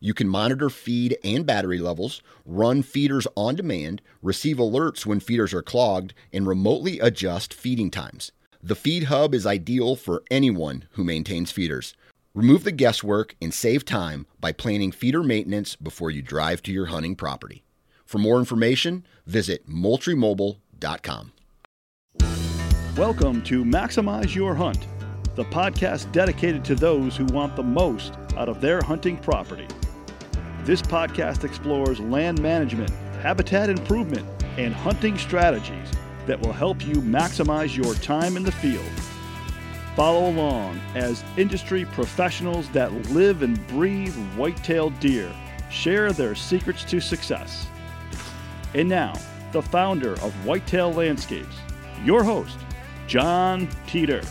you can monitor feed and battery levels, run feeders on demand, receive alerts when feeders are clogged, and remotely adjust feeding times. The Feed Hub is ideal for anyone who maintains feeders. Remove the guesswork and save time by planning feeder maintenance before you drive to your hunting property. For more information, visit moultriemobile.com. Welcome to Maximize Your Hunt, the podcast dedicated to those who want the most out of their hunting property. This podcast explores land management, habitat improvement, and hunting strategies that will help you maximize your time in the field. Follow along as industry professionals that live and breathe white-tailed deer share their secrets to success. And now, the founder of Whitetail Landscapes, your host, Jon Teater.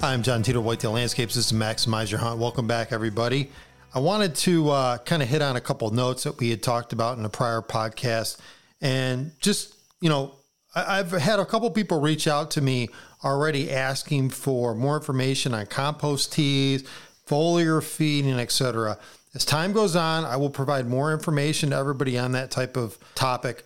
Hi, I'm Jon Teater, Whitetail Landscapes. This is Maximize Your Hunt. Welcome back, everybody. I wanted to uh, kind of hit on a couple notes that we had talked about in a prior podcast. And just, you know, I, I've had a couple people reach out to me already asking for more information on compost teas, foliar feeding, etc. As time goes on, I will provide more information to everybody on that type of topic.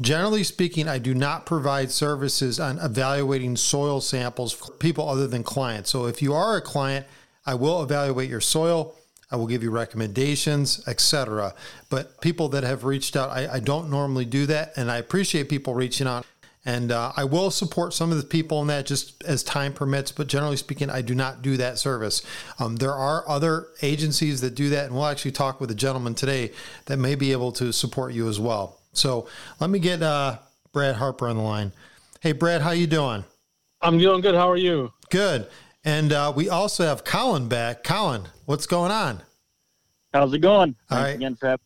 Generally speaking, I do not provide services on evaluating soil samples for people other than clients. So if you are a client, I will evaluate your soil. I will give you recommendations, etc. But people that have reached out, I, I, don't normally do that, and I appreciate people reaching out. And uh, I will support some of the people in that just as time permits. But generally speaking, I do not do that service. Um, there are other agencies that do that, and we'll actually talk with a gentleman today that may be able to support you as well. So let me get uh, Brad Harper on the line. Hey, Brad, how you doing? I'm doing good. How are you? Good. And uh, we also have Colin back. Colin, what's going on? How's it going? All Thanks right. again, Fab.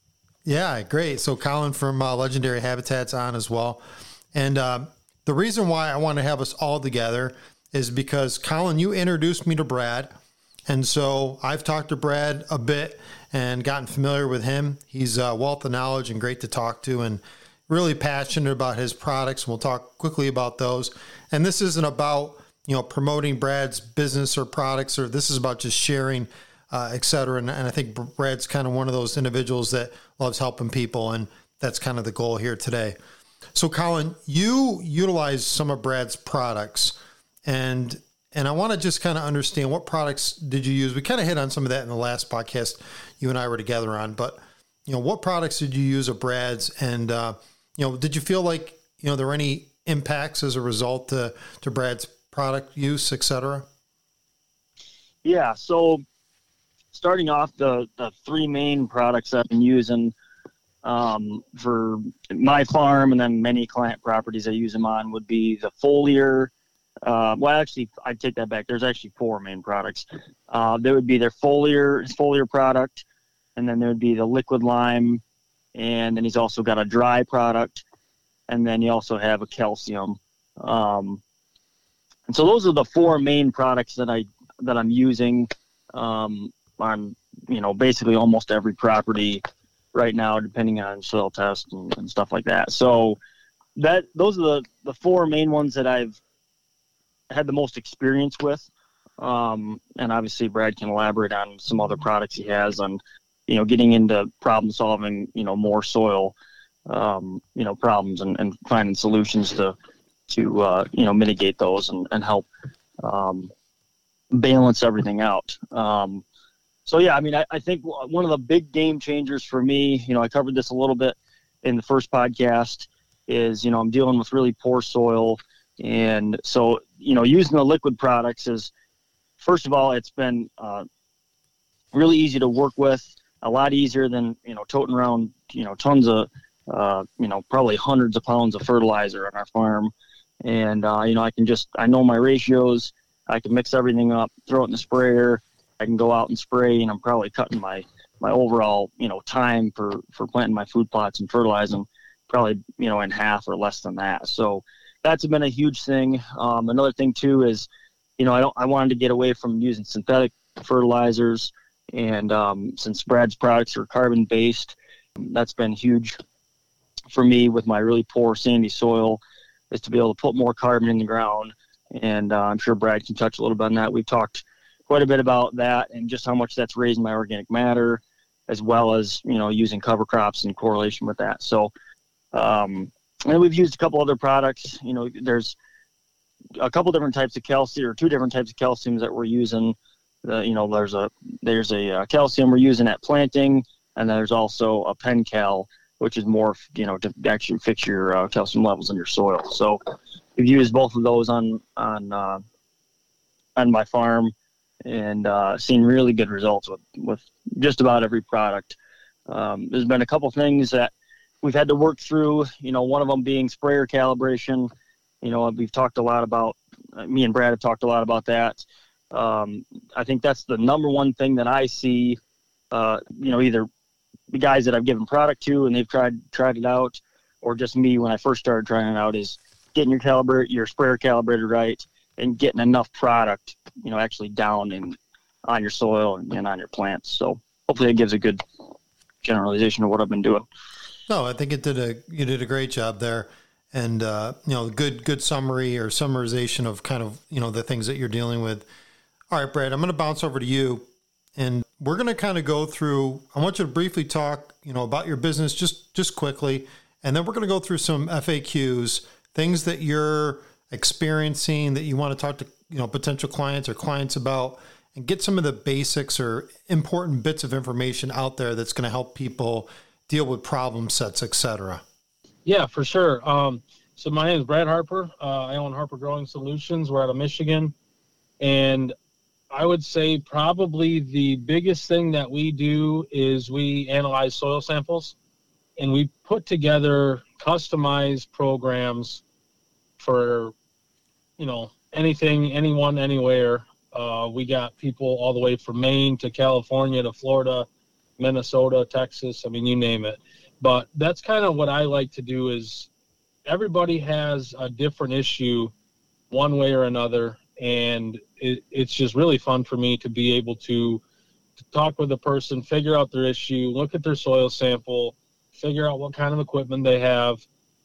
Yeah, great. So Colin from uh, Legendary Habitats on as well. And uh, the reason why I want to have us all together is because Colin, you introduced me to Brad. And so I've talked to Brad a bit and gotten familiar with him. He's a wealth of knowledge and great to talk to and really passionate about his products. We'll talk quickly about those. And this isn't about, you know, promoting Brad's business or products, or this is about just sharing, uh, et cetera. And, and I think Brad's kind of one of those individuals that loves helping people. And that's kind of the goal here today. So, Colin, you utilize some of Brad's products and and I want to just kind of understand what products did you use? We kind of hit on some of that in the last podcast you and I were together on, but you know, what products did you use of Brad's, and uh, you know, did you feel like you know there were any impacts as a result to, to Brad's product use, et cetera? Yeah. So starting off, the the three main products I've been using um, for my farm and then many client properties I use them on would be the foliar uh, well, actually, I take that back. There's actually four main products. Uh, there would be their foliar foliar product, and then there would be the liquid lime, and then he's also got a dry product, and then you also have a calcium. Um, and so those are the four main products that I that I'm using um, on you know basically almost every property right now, depending on soil test and, and stuff like that. So that those are the the four main ones that I've had the most experience with. Um, and obviously, Brad can elaborate on some other products he has on, you know, getting into problem solving, you know, more soil, um, you know, problems and, and finding solutions to, to uh, you know, mitigate those and, and help um, balance everything out. Um, so yeah, I mean, I, I think one of the big game changers for me, you know, I covered this a little bit in the first podcast, is you know I'm dealing with really poor soil, and so you know, using the liquid products is, first of all, it's been uh, really easy to work with, a lot easier than, you know, toting around, you know, tons of, uh, you know, probably hundreds of pounds of fertilizer on our farm. And, uh, you know, I can just, I know my ratios. I can mix everything up, throw it in the sprayer. I can go out and spray, and I'm probably cutting my my overall you know time for for planting my food plots and fertilizing probably you know in half or less than that. So that's been a huge thing. Um, another thing too is you know I don't I wanted to get away from using synthetic fertilizers and um, since Brad's products are carbon based, that's been huge for me with my really poor sandy soil is to be able to put more carbon in the ground. And uh, I'm sure Brad can touch a little bit on that. We've talked quite a bit about that and just how much that's raising my organic matter, as well as you know using cover crops in correlation with that. So, um, and we've used a couple other products. You know, there's a couple different types of calcium or two different types of calciums that we're using. The, you know, there's a there's a uh, calcium we're using at planting, and there's also a Pencal which is more, you know, to actually fix your uh, calcium levels in your soil. So we've used both of those on on uh, on my farm and uh, seen really good results with with just about every product. Um, there's been a couple things that we've had to work through. You know, one of them being sprayer calibration. You know, we've talked a lot about. Uh, me and Brad have talked a lot about that. Um, I think that's the number one thing that I see. Uh, you know, either the guys that I've given product to and they've tried tried it out, or just me when I first started trying it out is getting your caliber your sprayer calibrated right and getting enough product, you know, actually down and on your soil and, and on your plants. So hopefully it gives a good generalization of what I've been doing. No, I think it did a you did a great job there, and uh, you know, good good summary or summarization of kind of you know the things that you're dealing with. All right, Brad, I'm going to bounce over to you, and we're going to kind of go through. I want you to briefly talk, you know, about your business just just quickly, and then we're going to go through some FAQs, things that you're experiencing that you want to talk to, you know, potential clients or clients about, and get some of the basics or important bits of information out there that's going to help people deal with problem sets, etc. Yeah, for sure. Um, so my name is Brad Harper. Uh, I own Harper Growing Solutions. We're out of Michigan, and I would say probably the biggest thing that we do is we analyze soil samples and we put together customized programs for, you know, anything, anyone, anywhere. Uh, we got people all the way from Maine to California to Florida, Minnesota, Texas. I mean, you name it. But that's kind of what I like to do is everybody has a different issue one way or another and it, it's just really fun for me to be able to, to talk with a person, figure out their issue, look at their soil sample, figure out what kind of equipment they have,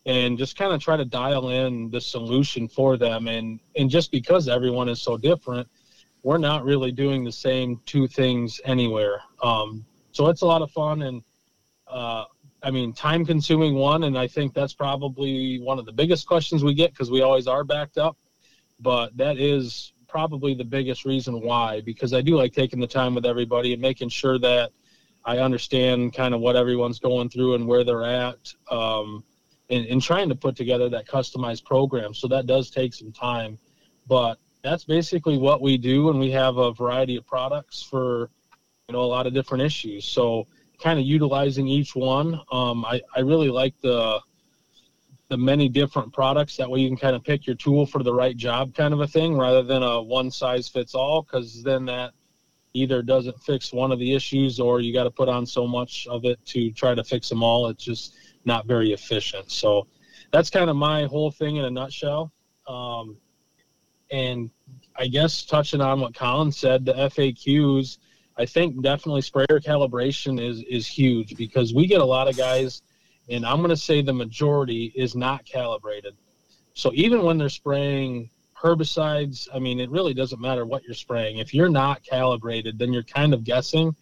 and just kind of try to dial in the solution for them. And and just because everyone is so different, we're not really doing the same two things anywhere. Um, so it's a lot of fun and. Uh, I mean, time consuming one, and I think that's probably one of the biggest questions we get because we always are backed up but that is probably the biggest reason why because I do like taking the time with everybody and making sure that I understand kind of what everyone's going through and where they're at um, and, and trying to put together that customized program. So that does take some time, but that's basically what we do. And we have a variety of products for, you know, a lot of different issues. So kind of utilizing each one. Um, I, I really like the, the many different products. That way you can kind of pick your tool for the right job kind of a thing rather than a one size fits all because then that either doesn't fix one of the issues or you got to put on so much of it to try to fix them all. It's just not very efficient. So that's kind of my whole thing in a nutshell. Um, and I guess touching on what Colin said, the FAQs, I think definitely sprayer calibration is is huge because we get a lot of guys and I'm going to say the majority is not calibrated. So even when they're spraying herbicides, I mean, it really doesn't matter what you're spraying. If you're not calibrated, then you're kind of guessing.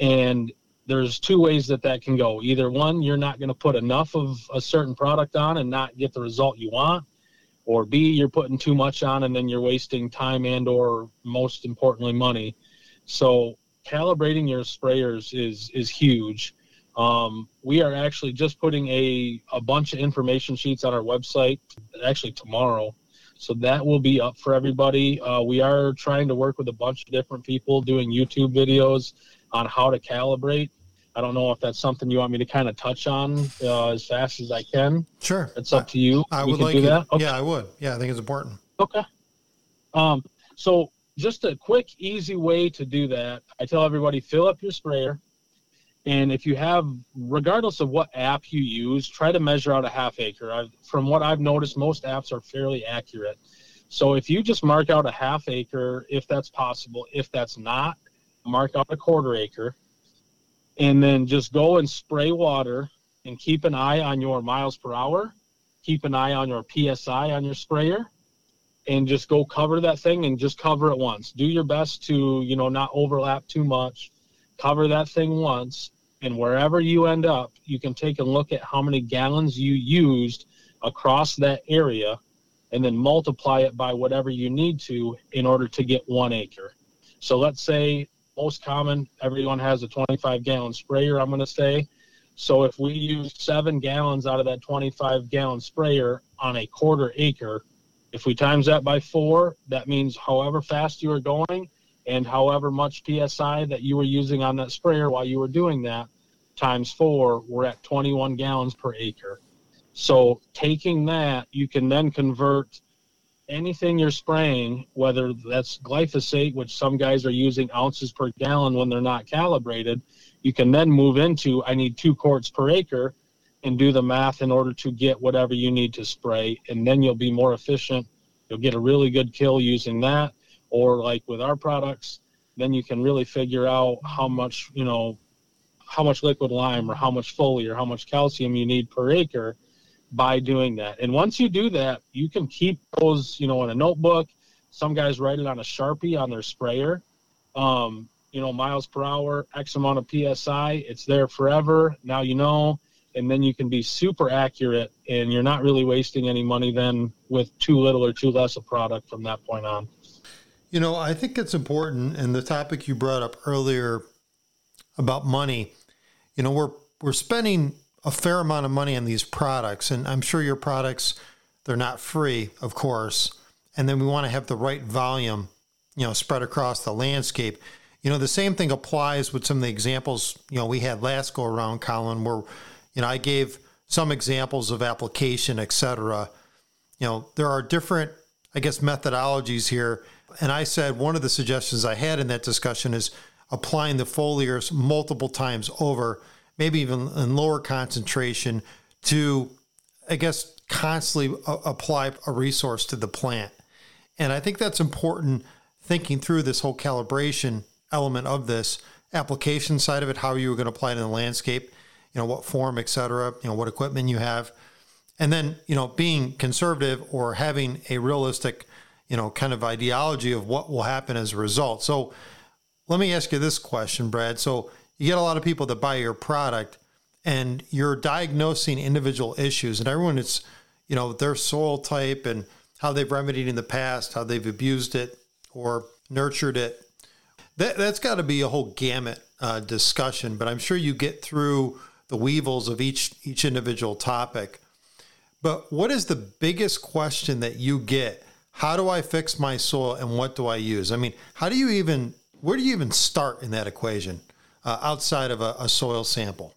And there's two ways that that can go. Either one, you're not going to put enough of a certain product on and not get the result you want, or B, you're putting too much on and then you're wasting time and or most importantly money. So calibrating your sprayers is is huge um, we are actually just putting a, a bunch of information sheets on our website actually tomorrow. So that will be up for everybody. Uh, we are trying to work with a bunch of different people doing YouTube videos on how to calibrate. I don't know if that's something you want me to kind of touch on uh, as fast as I can. Sure. It's up to you. I would like do that. Okay. Yeah, I would. Yeah, I think it's important. Okay. Um, so just a quick, easy way to do that. I tell everybody fill up your sprayer And if you have, regardless of what app you use, try to measure out a half acre. I've, from what I've noticed, most apps are fairly accurate. So if you just mark out a half acre, if that's possible, if that's not, mark out a quarter acre, and then just go and spray water and keep an eye on your miles per hour, keep an eye on your PSI on your sprayer, and just go cover that thing and just cover it once. Do your best to, you know, not overlap too much cover that thing once, and wherever you end up, you can take a look at how many gallons you used across that area and then multiply it by whatever you need to in order to get one acre. So let's say most common, everyone has a 25 gallon sprayer, I'm going to say. So if we use seven gallons out of that 25 gallon sprayer on a quarter acre, if we times that by four, that means however fast you are going, and however much psi that you were using on that sprayer while you were doing that times four we're at 21 gallons per acre. So taking that you can then convert anything you're spraying whether that's glyphosate which some guys are using ounces per gallon when they're not calibrated you can then move into i need two quarts per acre and do the math in order to get whatever you need to spray and then you'll be more efficient. You'll get a really good kill using that or like with our products then you can really figure out how much you know how much liquid lime or how much foliar or how much calcium you need per acre by doing that. And once you do that you can keep those you know in a notebook. Some guys write it on a sharpie on their sprayer. Um, you know miles per hour x amount of psi it's there forever. Now you know. And then you can be super accurate and you're not really wasting any money then with too little or too less of product from that point on you know, I think it's important, and the topic you brought up earlier about money. You know, we're we're spending a fair amount of money on these products, and I'm sure your products they're not free, of course. And then we want to have the right volume, you know, spread across the landscape. You know, the same thing applies with some of the examples you know we had last go around, Colin, where you know I gave some examples of application, et cetera. You know, there are different, I guess, methodologies here and I said one of the suggestions I had in that discussion is applying the foliars multiple times over, maybe even in lower concentration, to, I guess, constantly a- apply a resource to the plant. And I think that's important thinking through this whole calibration element of this application side of it, how you were going to apply it in the landscape, you know, what form, et cetera, you know, what equipment you have. And then, you know, being conservative or having a realistic you know, kind of ideology of what will happen as a result. So let me ask you this question, Brad. So you get a lot of people that buy your product and you're diagnosing individual issues and everyone it's, you know, their soil type and how they've remedied in the past, how they've abused it or nurtured it. That, that's got to be a whole gamut uh, discussion, but I'm sure you get through the weevils of each each individual topic. But what is the biggest question that you get how do I fix my soil and what do I use? I mean, how do you even, where do you even start in that equation uh, outside of a, a soil sample?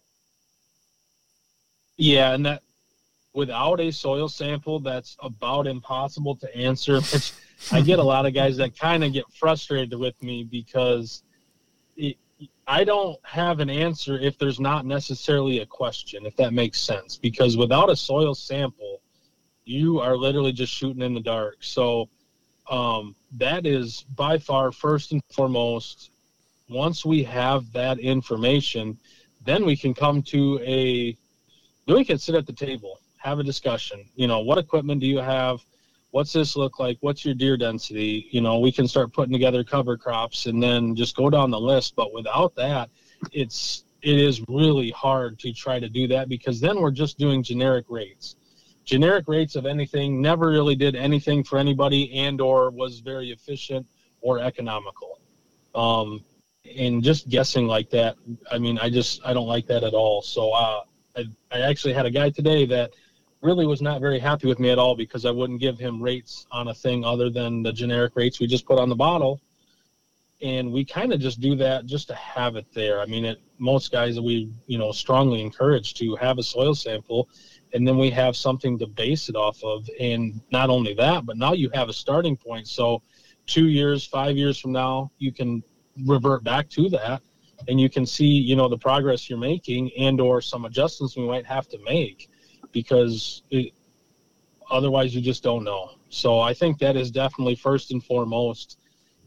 Yeah, and that without a soil sample, that's about impossible to answer. I get a lot of guys that kind of get frustrated with me because it, I don't have an answer if there's not necessarily a question, if that makes sense. Because without a soil sample, you are literally just shooting in the dark. So um, that is by far first and foremost. Once we have that information, then we can come to a. Then we can sit at the table, have a discussion. You know, what equipment do you have? What's this look like? What's your deer density? You know, we can start putting together cover crops and then just go down the list. But without that, it's it is really hard to try to do that because then we're just doing generic rates generic rates of anything never really did anything for anybody and or was very efficient or economical. Um, and just guessing like that i mean i just i don't like that at all. So uh, I, I actually had a guy today that really was not very happy with me at all because i wouldn't give him rates on a thing other than the generic rates we just put on the bottle. And we kind of just do that just to have it there. I mean it most guys we you know strongly encourage to have a soil sample and then we have something to base it off of. And not only that, but now you have a starting point. So two years, five years from now, you can revert back to that and you can see you know the progress you're making and or some adjustments we might have to make because it, otherwise you just don't know so i think that is definitely first and foremost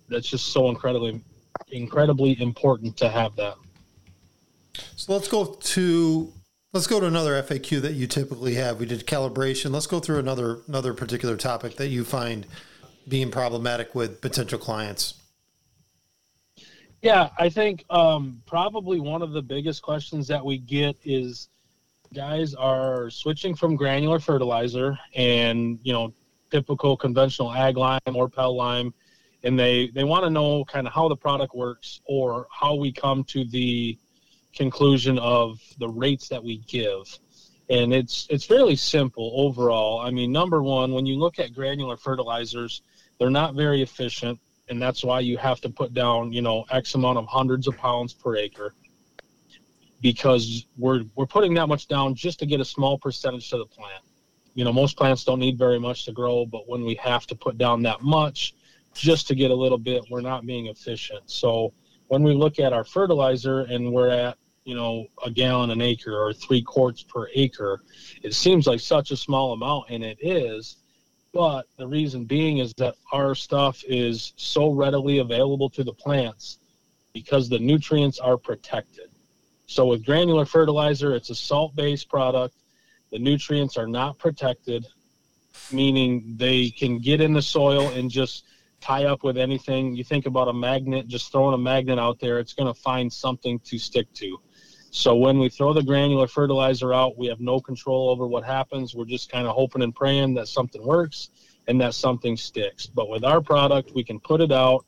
that's just so incredibly incredibly important to have that so let's go to let's go to another faq that you typically have. We did calibration. Let's go through another another particular topic that you find being problematic with potential clients. Yeah, I think um, probably one of the biggest questions that we get is guys are switching from granular fertilizer and you know typical conventional ag lime or pel lime, and they they want to know kind of how the product works or how we come to the conclusion of the rates that we give. And it's it's fairly simple overall. I mean, number one, when you look at granular fertilizers, they're not very efficient and that's why you have to put down you know x amount of hundreds of pounds per acre because we're we're putting that much down just to get a small percentage to the plant you know most plants don't need very much to grow but when we have to put down that much just to get a little bit we're not being efficient so when we look at our fertilizer and we're at you know a gallon an acre or three quarts per acre it seems like such a small amount and it is but the reason being is that our stuff is so readily available to the plants because the nutrients are protected. So with granular fertilizer, it's a salt based product. The nutrients are not protected, meaning they can get in the soil and just tie up with anything. You think about a magnet, just throwing a magnet out there, it's going to find something to stick to. So when we throw the granular fertilizer out, we have no control over what happens. We're just kind of hoping and praying that something works and that something sticks. But with our product, we can put it out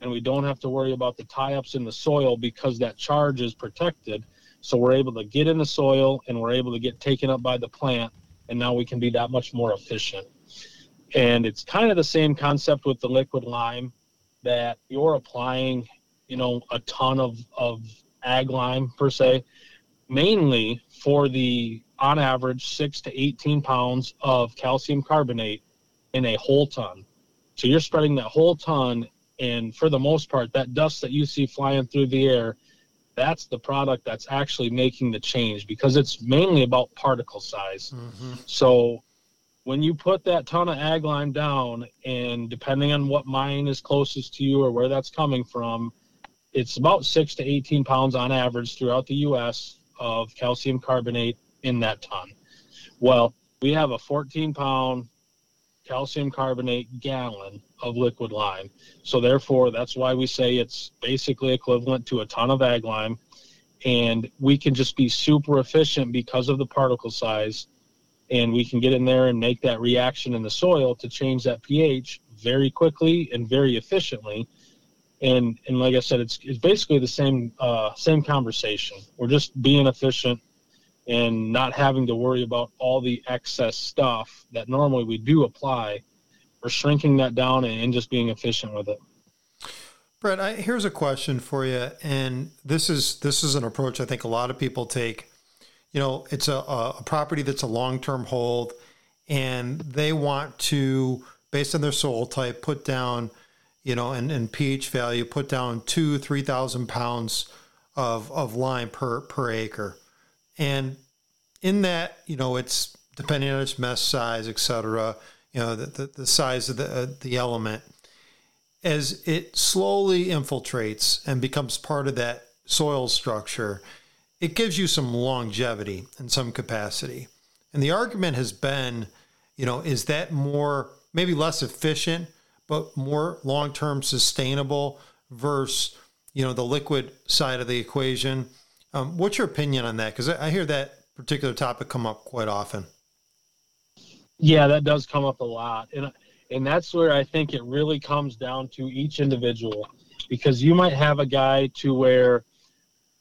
and we don't have to worry about the tie ups in the soil because that charge is protected. So we're able to get in the soil and we're able to get taken up by the plant. And now we can be that much more efficient. And it's kind of the same concept with the liquid lime that you're applying, you know, a ton of, of ag lime per se, mainly for the on average six to 18 pounds of calcium carbonate in a whole ton. So you're spreading that whole ton, and for the most part, that dust that you see flying through the air, that's the product that's actually making the change because it's mainly about particle size. Mm-hmm. So when you put that ton of ag lime down, and depending on what mine is closest to you or where that's coming from, it's about six to 18 pounds on average throughout the U.S. of calcium carbonate in that ton. Well, we have a 14 pound calcium carbonate gallon of liquid lime. So therefore, that's why we say it's basically equivalent to a ton of ag lime. And we can just be super efficient because of the particle size. And we can get in there and make that reaction in the soil to change that pH very quickly and very efficiently and and like I said, it's it's basically the same uh, same conversation. We're just being efficient and not having to worry about all the excess stuff that normally we do apply. We're shrinking that down and, and just being efficient with it. Brett, I, here's a question for you, and this is this is an approach I think a lot of people take. You know, it's a, a property that's a long term hold, and they want to, based on their soil type, put down you know, and, and pH value, put down two, 3,000 pounds of, of lime per, per acre. And in that, you know, it's depending on its mesh size, et cetera, you know, the, the, the size of the, uh, the element, as it slowly infiltrates and becomes part of that soil structure, it gives you some longevity and some capacity. And the argument has been, you know, is that more, maybe less efficient but more long term sustainable versus you know the liquid side of the equation. Um, what's your opinion on that? Because I, I hear that particular topic come up quite often. Yeah, that does come up a lot, and and that's where I think it really comes down to each individual, because you might have a guy to where,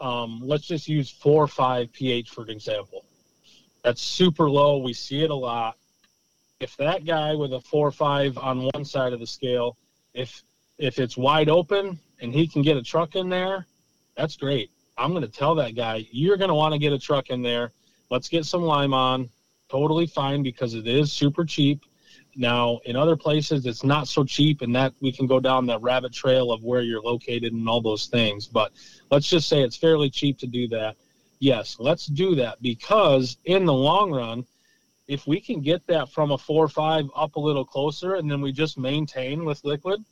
um, let's just use four or five pH for an example. That's super low. We see it a lot if that guy with a four or five on one side of the scale, if if it's wide open and he can get a truck in there, that's great. I'm going to tell that guy, you're going to want to get a truck in there. Let's get some lime on. Totally fine because it is super cheap. Now, in other places, it's not so cheap, and that we can go down that rabbit trail of where you're located and all those things. But let's just say it's fairly cheap to do that. Yes, let's do that because in the long run, if we can get that from a four or five up a little closer, and then we just maintain with liquid,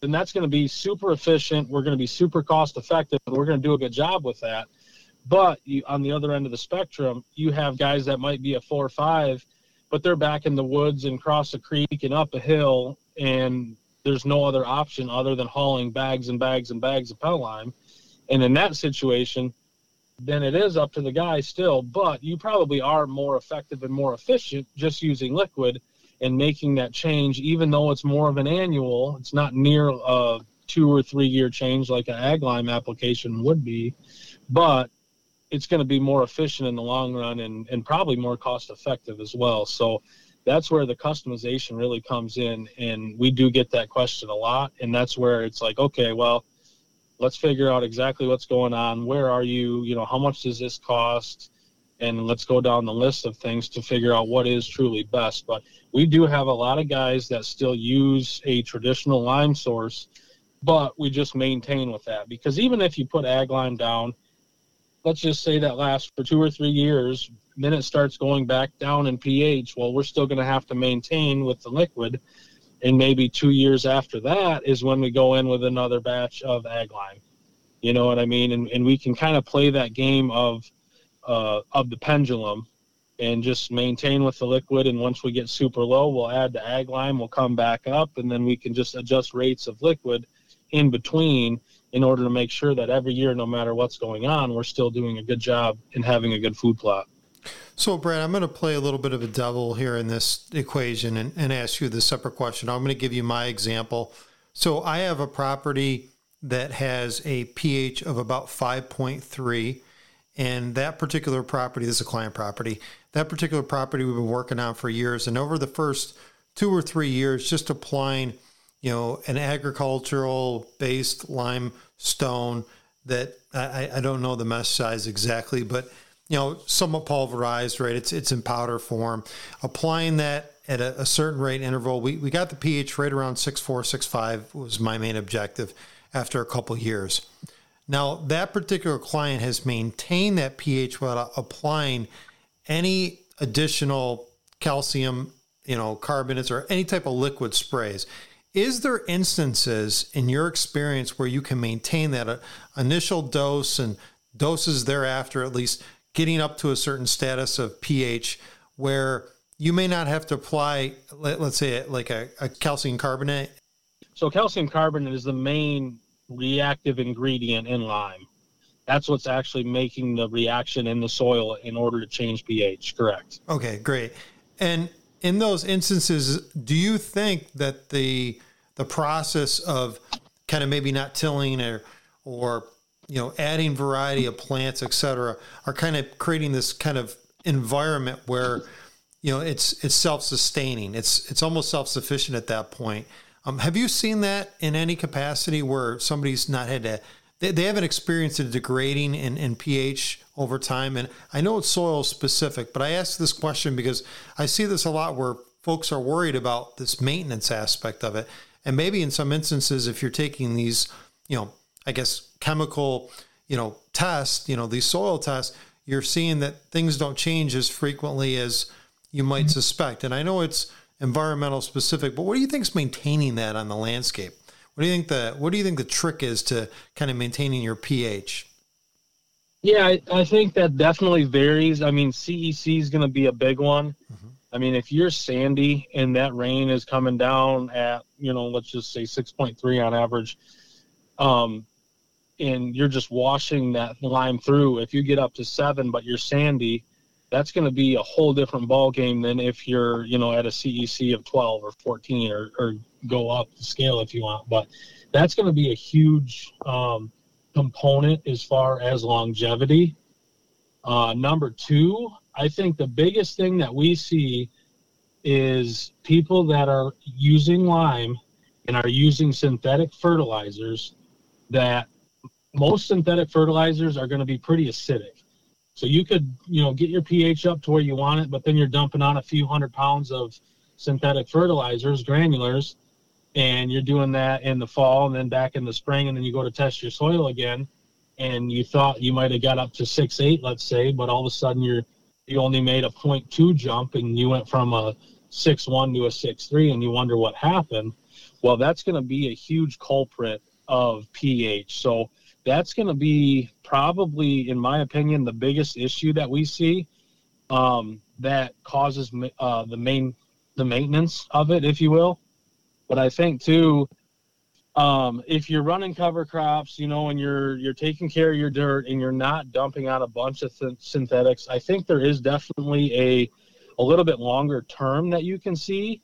then that's going to be super efficient. We're going to be super cost effective. We're going to do a good job with that. But you, on the other end of the spectrum, you have guys that might be a four or five but they're back in the woods and cross a creek and up a hill and there's no other option other than hauling bags and bags and bags of pellet lime. And in that situation then it is up to the guy still but you probably are more effective and more efficient just using liquid and making that change even though it's more of an annual. It's not near a two or three year change like an ag lime application would be but it's going to be more efficient in the long run and, and probably more cost effective as well. So that's where the customization really comes in. And we do get that question a lot. And that's where it's like, okay, well, let's figure out exactly what's going on. Where are you? You know, how much does this cost? And let's go down the list of things to figure out what is truly best. But we do have a lot of guys that still use a traditional lime source, but we just maintain with that because even if you put ag lime down, let's just say that lasts for two or three years, then it starts going back down in pH. Well, we're still going to have to maintain with the liquid. And maybe two years after that is when we go in with another batch of ag lime. You know what I mean? And, and we can kind of play that game of uh, of the pendulum and just maintain with the liquid. And once we get super low, we'll add the ag lime, we'll come back up, and then we can just adjust rates of liquid in between in order to make sure that every year, no matter what's going on, we're still doing a good job in having a good food plot. So, Brad, I'm going to play a little bit of a devil here in this equation and, and ask you the separate question. I'm going to give you my example. So, I have a property that has a pH of about 5.3. And that particular property, this is a client property, that particular property we've been working on for years. And over the first two or three years, just applying you know, an agricultural based limestone that I, I don't know the mesh size exactly, but you know, somewhat pulverized, right? It's it's in powder form. Applying that at a, a certain rate interval, we, we got the pH right around six four, six five was my main objective after a couple years. Now that particular client has maintained that pH without applying any additional calcium, you know, carbonates or any type of liquid sprays. Is there instances in your experience where you can maintain that uh, initial dose and doses thereafter, at least getting up to a certain status of pH, where you may not have to apply, let, us say, like a, a calcium carbonate? So, calcium carbonate is the main reactive ingredient in lime. That's what's actually making the reaction in the soil in order to change pH. Correct. Okay, great. And in those instances, do you think that the the process of kind of maybe not tilling or or you know adding variety of plants, et cetera, are kind of creating this kind of environment where you know it's it's self sustaining. It's it's almost self sufficient at that point. Um, have you seen that in any capacity where somebody's not had to they, they haven't experienced a degrading in, in pH over time. And I know it's soil specific, but I ask this question because I see this a lot where folks are worried about this maintenance aspect of it. And maybe in some instances, if you're taking these, you know, I guess chemical, you know, tests, you know, these soil tests, you're seeing that things don't change as frequently as you might mm-hmm. suspect. And I know it's environmental specific, but what do you think is maintaining that on the landscape? What do you think the What do you think the trick is to kind of maintaining your pH? Yeah, I, I think that definitely varies. I mean, CEC is going to be a big one. Mm-hmm. I mean, if you're sandy and that rain is coming down at, you know, let's just say 6.3 on average, um, and you're just washing that lime through, if you get up to seven, but you're sandy, that's going to be a whole different ball game than if you're, you know, at a CEC of 12 or 14 or, or go up the scale if you want. But that's going to be a huge um, component as far as longevity. Uh, number two, I think the biggest thing that we see is people that are using lime and are using synthetic fertilizers that most synthetic fertilizers are going to be pretty acidic. So you could, you know, get your pH up to where you want it, but then you're dumping on a few hundred pounds of synthetic fertilizers, granulars, and you're doing that in the fall and then back in the spring, and then you go to test your soil again, and you thought you might have got up to six eight, let's say, but all of a sudden you're you only made a 0.2 jump and you went from a six one to a six three, and you wonder what happened. Well, that's going to be a huge culprit of pH. So that's going to be probably, in my opinion, the biggest issue that we see um, that causes uh, the main the maintenance of it, if you will. But I think too, um, if you're running cover crops, you know, and you're you're taking care of your dirt and you're not dumping out a bunch of th- synthetics, I think there is definitely a a little bit longer term that you can see,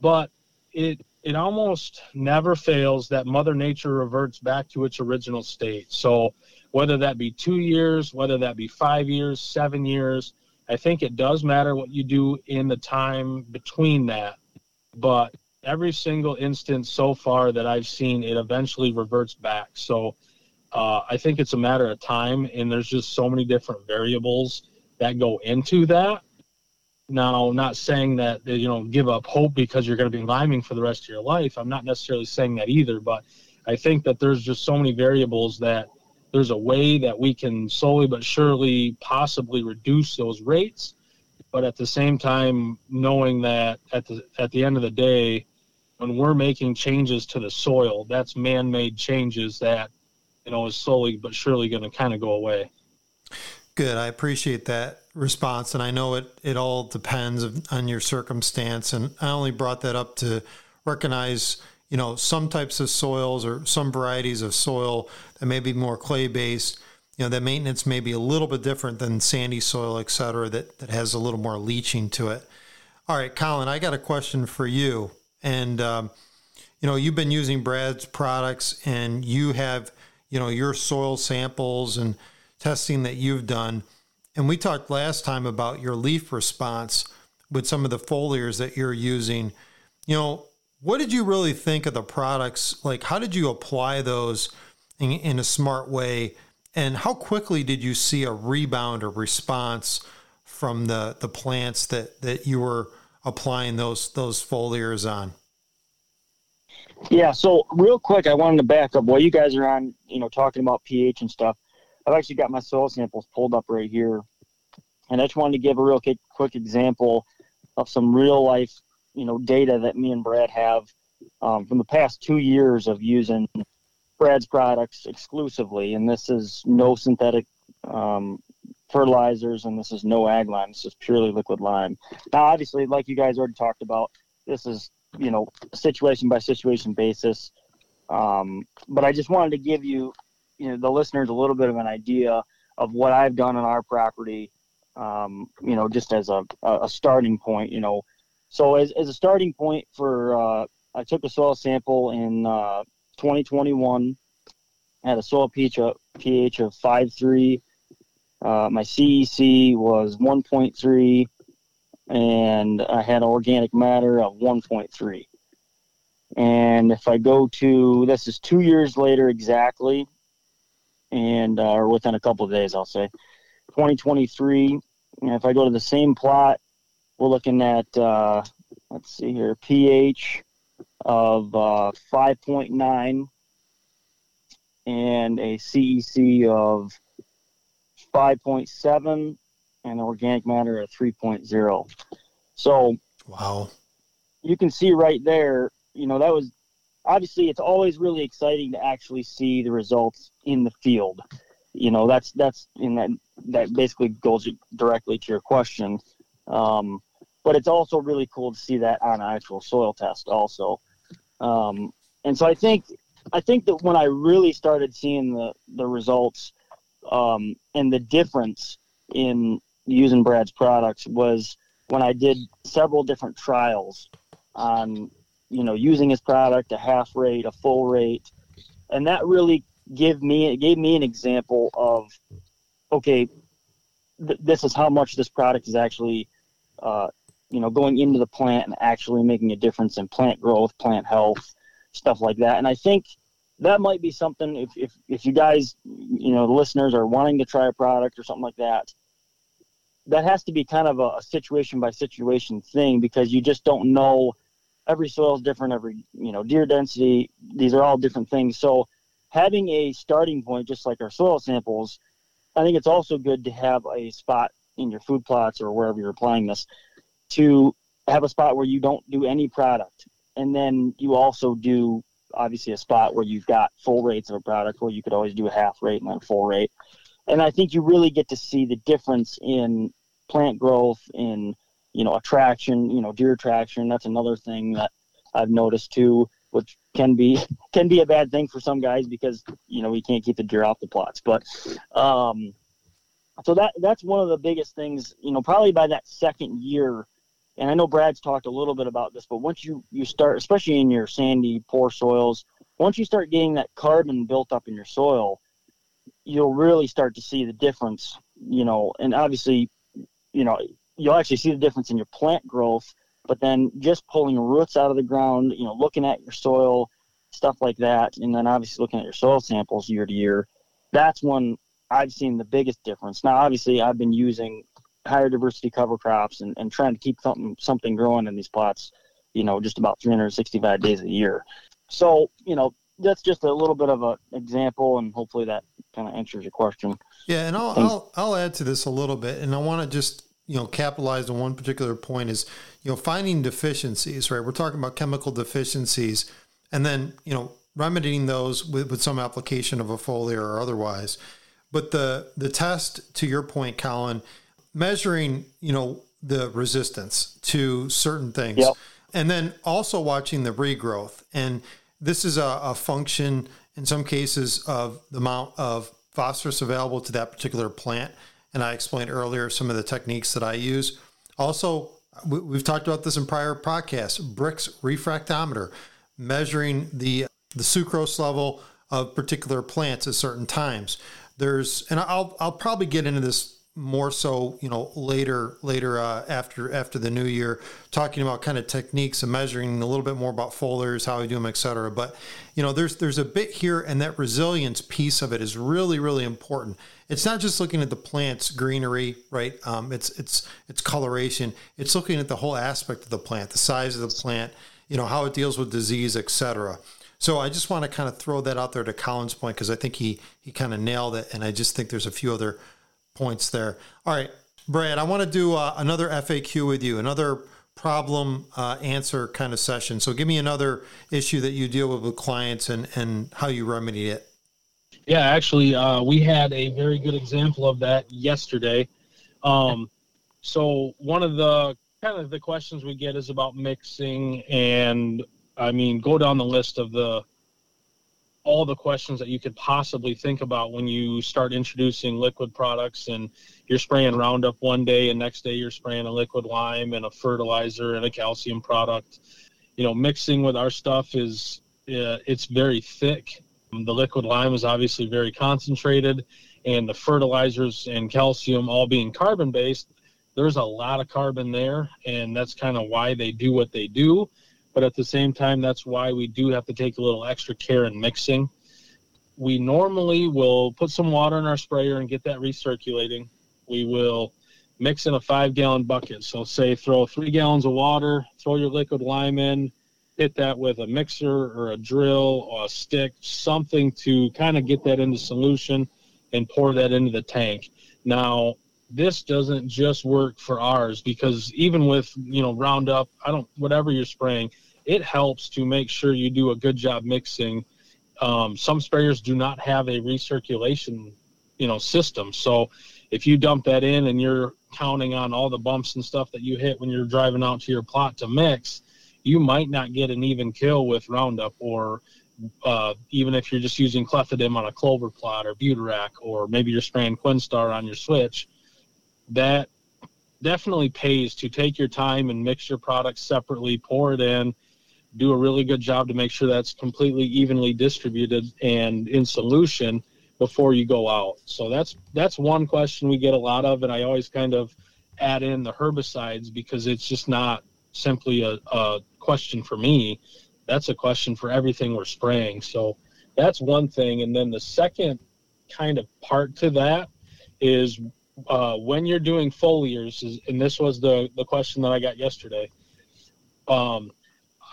but it it almost never fails that Mother Nature reverts back to its original state. So whether that be two years, whether that be five years, seven years, I think it does matter what you do in the time between that. But every single instance so far that I've seen, it eventually reverts back. So uh, I think it's a matter of time, and there's just so many different variables that go into that. Now, not saying that you know give up hope because you're going to be liming for the rest of your life. I'm not necessarily saying that either, but I think that there's just so many variables that there's a way that we can slowly but surely possibly reduce those rates but at the same time knowing that at the at the end of the day when we're making changes to the soil that's man-made changes that you know is slowly but surely going to kind of go away. Good. I appreciate that response and i know it it all depends on your circumstance and i only brought that up to recognize you know, some types of soils or some varieties of soil that may be more clay based, you know, that maintenance may be a little bit different than sandy soil, et cetera, that, that has a little more leaching to it. All right, Colin, I got a question for you. And, um, you know, you've been using Brad's products and you have, you know, your soil samples and testing that you've done. And we talked last time about your leaf response with some of the foliars that you're using. You know, what did you really think of the products? Like, how did you apply those in, in a smart way? And how quickly did you see a rebound or response from the, the plants that, that you were applying those those foliars on? Yeah, so real quick, I wanted to back up while you guys are on, you know, talking about pH and stuff. I've actually got my soil samples pulled up right here, and I just wanted to give a real quick, example of some real life you know data that me and Brad have um, from the past two years of using Brad's products exclusively, and this is no synthetic um, fertilizers, and this is no ag lime. This is purely liquid lime. Now, obviously, like you guys already talked about, this is you know situation by situation basis. Um, but I just wanted to give you, you know, the listeners a little bit of an idea of what I've done on our property. Um, you know, just as a, a starting point. You know, so as, as a starting point for, uh, I took a soil sample in uh, 2021, I had a soil pH, of, pH of 5.3. Uh, my CEC was 1.3, and I had organic matter of 1.3. And if I go to, this is two years later exactly, and uh, or within a couple of days, I'll say, 2023. And if I go to the same plot, we're looking at uh, let's see here pH of uh, 5.9 and a CEC of 5.7 and organic matter of 3.0. So wow, you can see right there. You know that was obviously it's always really exciting to actually see the results in the field. You know that's that's in that that basically goes directly to your question. Um, but it's also really cool to see that on an actual soil test also. Um, and so I think I think that when I really started seeing the the results um, and the difference in using Brad's products was when I did several different trials on you know using his product a half rate, a full rate, and that really gave me it gave me an example of okay, th- this is how much this product is actually uh, you know, going into the plant and actually making a difference in plant growth, plant health, stuff like that. And I think that might be something if, if, if you guys, you know, the listeners are wanting to try a product or something like that, that has to be kind of a, situation by situation thing because you just don't know every soil is different every you know deer density these are all different things so having a starting point just like our soil samples i think it's also good to have a spot in your food plots or wherever you're applying this to have a spot where you don't do any product. And then you also do obviously a spot where you've got full rates of a product where you could always do a half rate and then full rate. And i think you really get to see the difference in plant growth in you know attraction you know deer attraction. That's another thing that i've noticed too which can be can be a bad thing for some guys because you know we can't keep the deer off the plots. But um so that that's one of the biggest things you know probably by that second year and i know brad's talked a little bit about this but once you you start especially in your sandy poor soils once you start getting that carbon built up in your soil you'll really start to see the difference you know and obviously you know, you'll actually see the difference in your plant growth. But then just pulling roots out of the ground, you know, looking at your soil, stuff like that, and then obviously looking at your soil samples year to year, that's when I've seen the biggest difference. Now, obviously, I've been using higher diversity cover crops and, and trying to keep something something growing in these plots, you know, just about 365 days a year. So, you know, that's just a little bit of an example, and hopefully that kind of answers your question. Yeah, and I'll, I'll, I'll add to this a little bit, and I want to just you know capitalize on one particular point is you know finding deficiencies. Right, we're talking about chemical deficiencies, and then you know remedying those with, with some application of a foliar or otherwise. But the the test, to your point, Colin, measuring you know the resistance to certain things, yep. and then also watching the regrowth and this is a, a function in some cases of the amount of phosphorus available to that particular plant. And I explained earlier some of the techniques that I use. Also, we've talked about this in prior podcasts Brix refractometer, measuring the, the sucrose level of particular plants at certain times. There's, and I'll, I'll probably get into this more so, you know, later later uh, after after the new year, talking about kind of techniques and measuring a little bit more about foliars, how we do them, etc. But you know, there's there's a bit here, and that resilience piece of it is really really important. It's not just looking at the plant's greenery, right? Um, it's it's it's coloration. It's looking at the whole aspect of the plant, the size of the plant, you know, how it deals with disease, etc. So I just want to kind of throw that out there to Colin's point because I think he he kind of nailed it, and I just think there's a few other points there. All right, Brad, I want to do uh, another FAQ with you, another problem uh, answer kind of session. So give me another issue that you deal with with clients and, and how you remedy it. Yeah, actually, uh, we had a very good example of that yesterday. Um, so one of the kind of the questions we get is about mixing, and I mean, go down the list of the all the questions that you could possibly think about when you start introducing liquid products and you're spraying Roundup one day and next day you're spraying a liquid lime and a fertilizer and a calcium product. You know, mixing with our stuff is uh, it's very thick. The liquid lime is obviously very concentrated, and the fertilizers and calcium all being carbon based, there's a lot of carbon there, and that's kind of why they do what they do but at the same time, that's why we do have to take a little extra care in mixing. We normally will put some water in our sprayer and get that recirculating. We will mix in a five gallon bucket. So, say throw three gallons of water, throw your liquid lime in, hit that with a mixer or a drill or a stick, something to kind of get that into solution and pour that into the tank. Now, this doesn't just work for ours because even with you know roundup i don't whatever you're spraying it helps to make sure you do a good job mixing. Um, some sprayers do not have a recirculation, you know, system. So if you dump that in and you're counting on all the bumps and stuff that you hit when you're driving out to your plot to mix, you might not get an even kill with Roundup or uh, even if you're just using clethodim on a clover plot or Butyrac or maybe you're spraying Quinstar on your switch, that definitely pays to take your time and mix your products separately, pour it in, do a really good job to make sure that's completely evenly distributed and in solution before you go out. So that's that's one question we get a lot of, and I always kind of add in the herbicides because it's just not simply a, a question for me. That's a question for everything we're spraying. So that's one thing. And then the second kind of part to that is uh, when you're doing foliars, and this was the the question that I got yesterday. Um,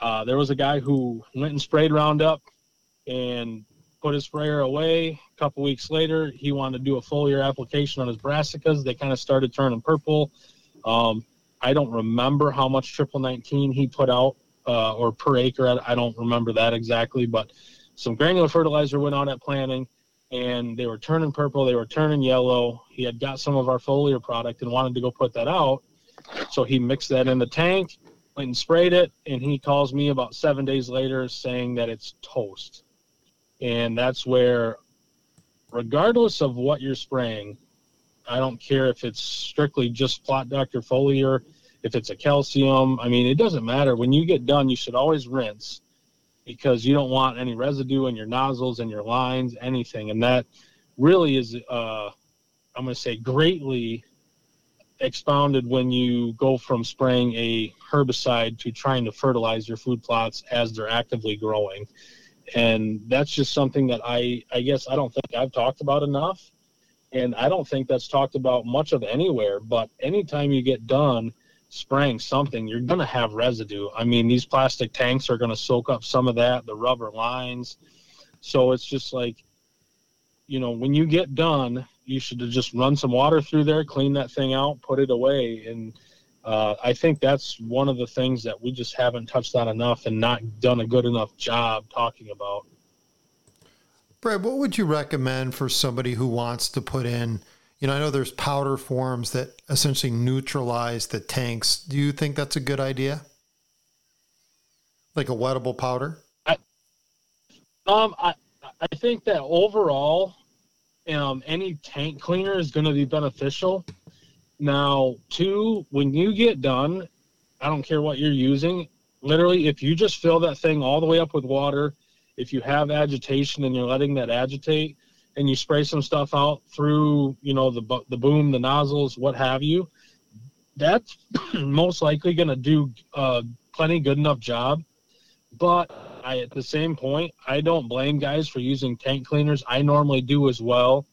uh, there was a guy who went and sprayed Roundup and put his sprayer away. A couple weeks later, he wanted to do a foliar application on his brassicas. They kind of started turning purple. Um, I don't remember how much triple 19 he put out uh, or per acre. I, don't remember that exactly, but some granular fertilizer went on at planting and they were turning purple, they were turning yellow. He had got some of our foliar product and wanted to go put that out. So he mixed that in the tank, went and sprayed it, and he calls me about seven days later saying that it's toast. And that's where, regardless of what you're spraying, I don't care if it's strictly just plot doctor foliar, if it's a calcium. I mean, it doesn't matter. When you get done, you should always rinse because you don't want any residue in your nozzles and your lines, anything. And that really is, uh, I'm going to say, greatly expounded when you go from spraying a herbicide to trying to fertilize your food plots as they're actively growing. And that's just something that I, I guess I don't think I've talked about enough. And I don't think that's talked about much of anywhere. But anytime you get done spraying something, you're going to have residue. I mean, these plastic tanks are going to soak up some of that, the rubber lines. So it's just like, you know, when you get done, you should just run some water through there, clean that thing out, put it away. And uh, I think that's one of the things that we just haven't touched on enough and not done a good enough job talking about. Brad, what would you recommend for somebody who wants to put in? You know, I know there's powder forms that essentially neutralize the tanks. Do you think that's a good idea? Like a wettable powder? I, um, I, I think that overall, um, any tank cleaner is going to be beneficial. Now, two, when you get done, I don't care what you're using. Literally, if you just fill that thing all the way up with water, if you have agitation and you're letting that agitate, and you spray some stuff out through, you know, the the boom, the nozzles, what have you, that's most likely going to do a plenty good enough job. But I, at the same point, I don't blame guys for using tank cleaners. I normally do as well.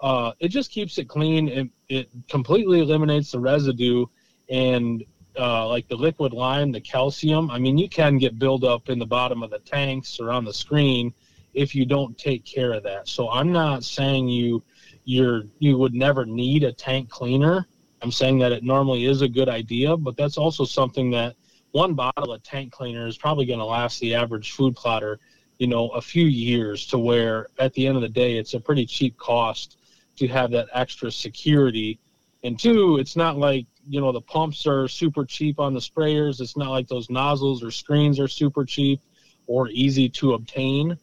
Uh, it just keeps it clean. It, it completely eliminates the residue and uh, like the liquid lime, the calcium. I mean, you can get buildup in the bottom of the tanks or on the screen if you don't take care of that. So I'm not saying you you're you would never need a tank cleaner. I'm saying that it normally is a good idea, but that's also something that one bottle of tank cleaner is probably going to last the average food plotter, you know, a few years to where at the end of the day, it's a pretty cheap cost to have that extra security. And two, it's not like, you know, the pumps are super cheap on the sprayers. It's not like those nozzles or screens are super cheap or easy to obtain.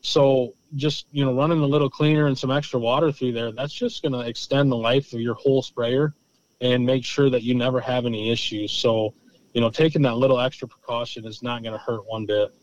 So just, you know, running a little cleaner and some extra water through there, that's just going to extend the life of your whole sprayer and make sure that you never have any issues. So, you know, taking that little extra precaution is not going to hurt one bit.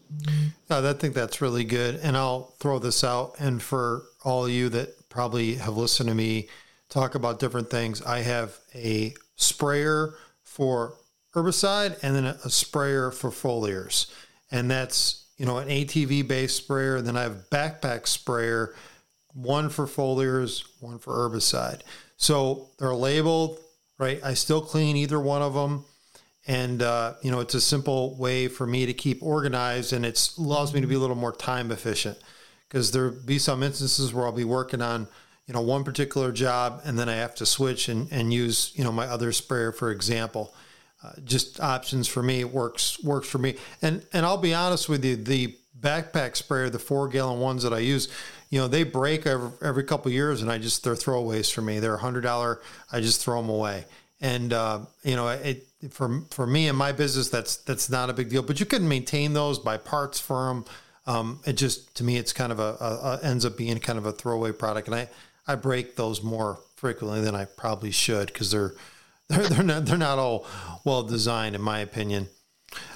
I think that's really good. And I'll throw this out. And for all you that probably have listened to me talk about different things, I have a sprayer for herbicide and then a sprayer for foliars. And that's, you know, an ATV based sprayer. And then I have backpack sprayer, one for foliars, one for herbicide. So they're labeled, right? I still clean either one of them and uh, you know it's a simple way for me to keep organized and it allows me to be a little more time efficient. Because there be some instances where i'll be working on you know one particular job and then i have to switch and, and use you know my other sprayer for example. Uh, just options for me works works for me. And and i'll be honest with you the backpack sprayer the four gallon ones that i use you know they break every, every couple years and i just they're throwaways for me. They're a hundred dollar i just throw them away. And uh, you know it for for me and my business, that's that's not a big deal. But you can maintain those by parts them. Um, it just to me, it's kind of a, a, a, ends up being kind of a throwaway product, and I I break those more frequently than I probably should because they're they're they're not they're not all well designed in my opinion.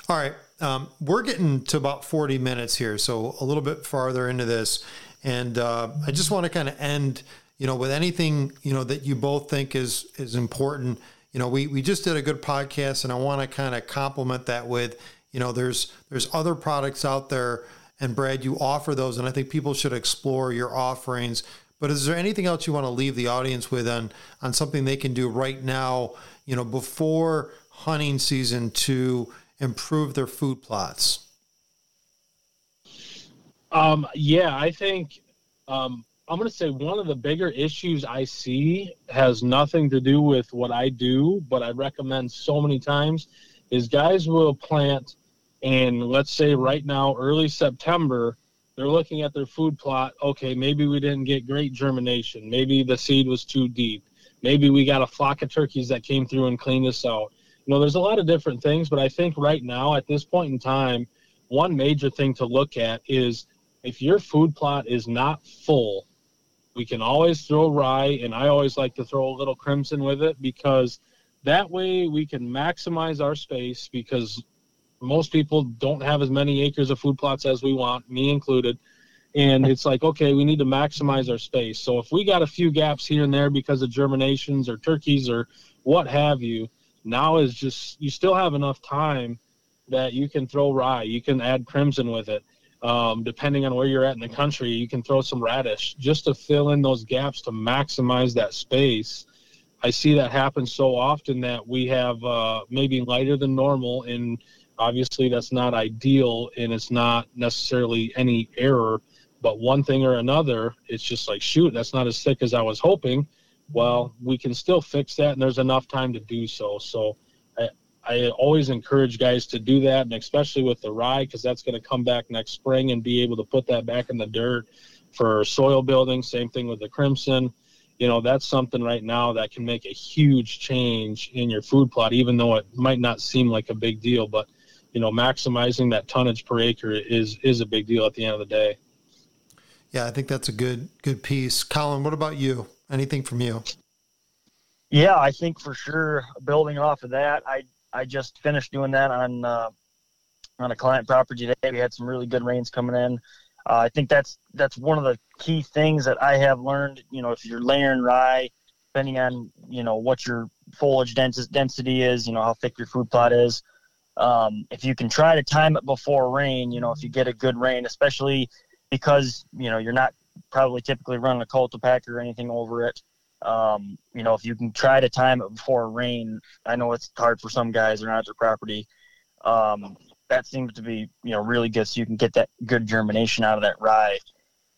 All right, um, we're getting to about forty minutes here, so a little bit farther into this, and uh, I just want to kind of end, you know, with anything you know that you both think is is important you know, we, we just did a good podcast and I want to kind of complement that with, you know, there's there's other products out there and Brad, you offer those and I think people should explore your offerings, But is there anything else you want to leave the audience with on on something they can do right now, you know, before hunting season to improve their food plots? Um, yeah, I think um, I'm going to say one of the bigger issues I see has nothing to do with what I do, but I recommend so many times is guys will plant and let's say right now, early September, they're looking at their food plot. Okay, maybe we didn't get great germination. Maybe the seed was too deep. Maybe we got a flock of turkeys that came through and cleaned us out. You know, there's a lot of different things, but I think right now, at this point in time, one major thing to look at is if your food plot is not full, we can always throw rye, and I always like to throw a little crimson with it because that way we can maximize our space because most people don't have as many acres of food plots as we want, me included. And it's like, okay, we need to maximize our space. So if we got a few gaps here and there because of germinations or turkeys or what have you, now is just you still have enough time that you can throw rye, you can add crimson with it um, depending on where you're at in the country, you can throw some radish just to fill in those gaps to maximize that space. I see that happen so often that we have uh, maybe lighter than normal, and obviously that's not ideal, and it's not necessarily any error. But one thing or another, it's just like, shoot, that's not as thick as I was hoping. Well, we can still fix that, and there's enough time to do so. So I always encourage guys to do that, and especially with the rye, because that's going to come back next spring and be able to put that back in the dirt for soil building. Same thing with the crimson. You know, that's something right now that can make a huge change in your food plot, even though it might not seem like a big deal. But you know, maximizing that tonnage per acre is is a big deal at the end of the day. Yeah, I think that's a good good piece. Colin, what about you? Anything from you? Yeah, I think for sure. Building off of that, I I just finished doing that on uh, on a client property today. We had some really good rains coming in. Uh, I think that's that's one of the key things that I have learned. You know, if you're layering rye, depending on you know what your foliage density is, you know how thick your food plot is. Um, if you can try to time it before rain, you know if you get a good rain, especially because you know you're not probably typically running a Cultipack or anything over it. Um, you know, if you can try to time it before rain, I know it's hard for some guys; they're not their property. Um, that seems to be you know really good, so you can get that good germination out of that rye.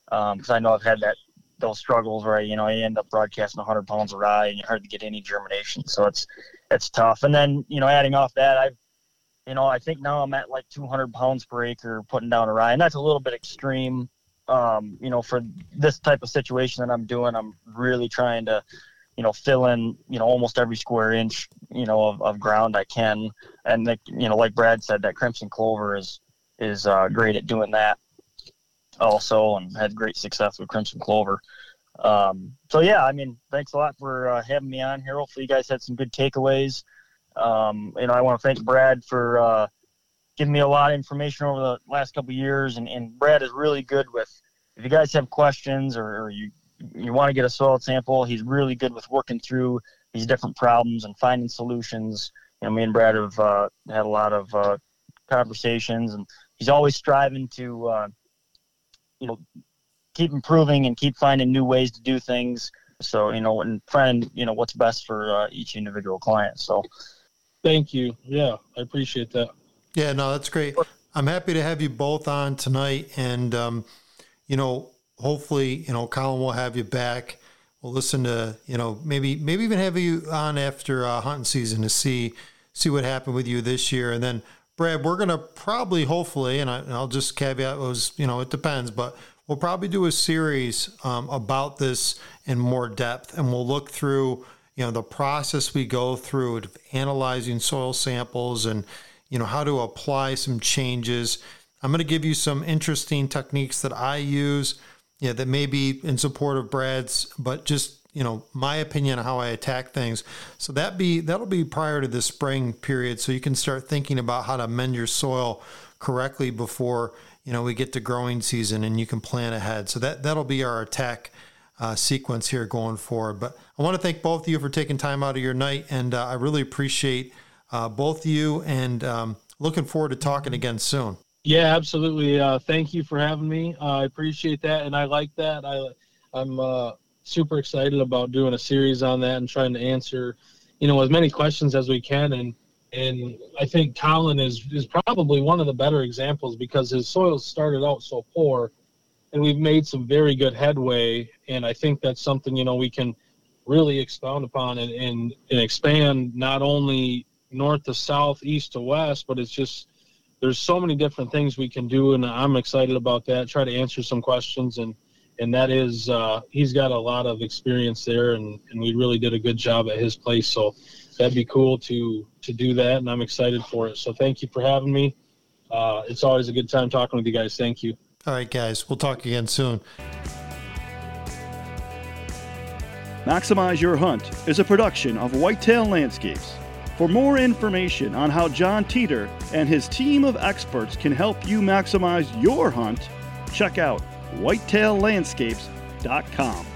Because um, I know I've had that those struggles where I, you know I end up broadcasting 100 pounds of rye and you hardly get any germination, so it's it's tough. And then you know, adding off that, I've you know I think now I'm at like 200 pounds per acre putting down a rye, and that's a little bit extreme um, you know, for this type of situation that I'm doing, I'm really trying to, you know, fill in, you know, almost every square inch, you know, of, of ground I can. And, the, you know, like Brad said, that crimson clover is, is uh, great at doing that also and had great success with crimson clover. Um, so yeah, I mean, thanks a lot for uh, having me on here. Hopefully you guys had some good takeaways. Um, you know, I want to thank Brad for, uh, given me a lot of information over the last couple years, and, and Brad is really good with. If you guys have questions or, or you you want to get a soil sample, he's really good with working through these different problems and finding solutions. You know, me and Brad have uh, had a lot of uh, conversations, and he's always striving to, uh, you know, keep improving and keep finding new ways to do things. So, you know, and find you know what's best for uh, each individual client. So, thank you. Yeah, I appreciate that. Yeah, no, that's great. I'm happy to have you both on tonight, and um, you know, hopefully, you know, Colin will have you back. We'll listen to, you know, maybe maybe even have you on after uh, hunting season to see see what happened with you this year, and then Brad, we're gonna probably, hopefully, and, I, will just caveat was, you know, it depends, but we'll probably do a series um, about this in more depth, and we'll look through, you know, the process we go through of analyzing soil samples and you know, how to apply some changes. I'm going to give you some interesting techniques that I use, you know, that may be in support of Brad's, but just you know my opinion on how I attack things. So that be that'll be prior to the spring period, so you can start thinking about how to mend your soil correctly before you know we get to growing season, and you can plan ahead. So that that'll be our attack. Uh, sequence here going forward. But I want to thank both of you for taking time out of your night, and uh, I really appreciate uh, both you, and um, looking forward to talking again soon. Yeah, absolutely. Uh, thank you for having me. Uh, I appreciate that, and I like that. I I'm uh, super excited about doing a series on that and trying to answer, you know, as many questions as we can. And and I think Colin is is probably one of the better examples because his soil started out so poor, and we've made some very good headway. And I think that's something you know we can really expound upon and and, and expand not only north to south, east to west, but it's just there's so many different things we can do, and I'm excited about that. Try to answer some questions and and that is uh, he's got a lot of experience there, and, and we really did a good job at his place. So that'd be cool to to do that, and I'm excited for it. So thank you for having me. Uh, it's always a good time talking with you guys. Thank you. All right, guys, we'll talk again soon. Maximize Your Hunt is a production of Whitetail Landscapes. For more information on how Jon Teater and his team of experts can help you maximize your hunt, check out whitetaillandscapes.com.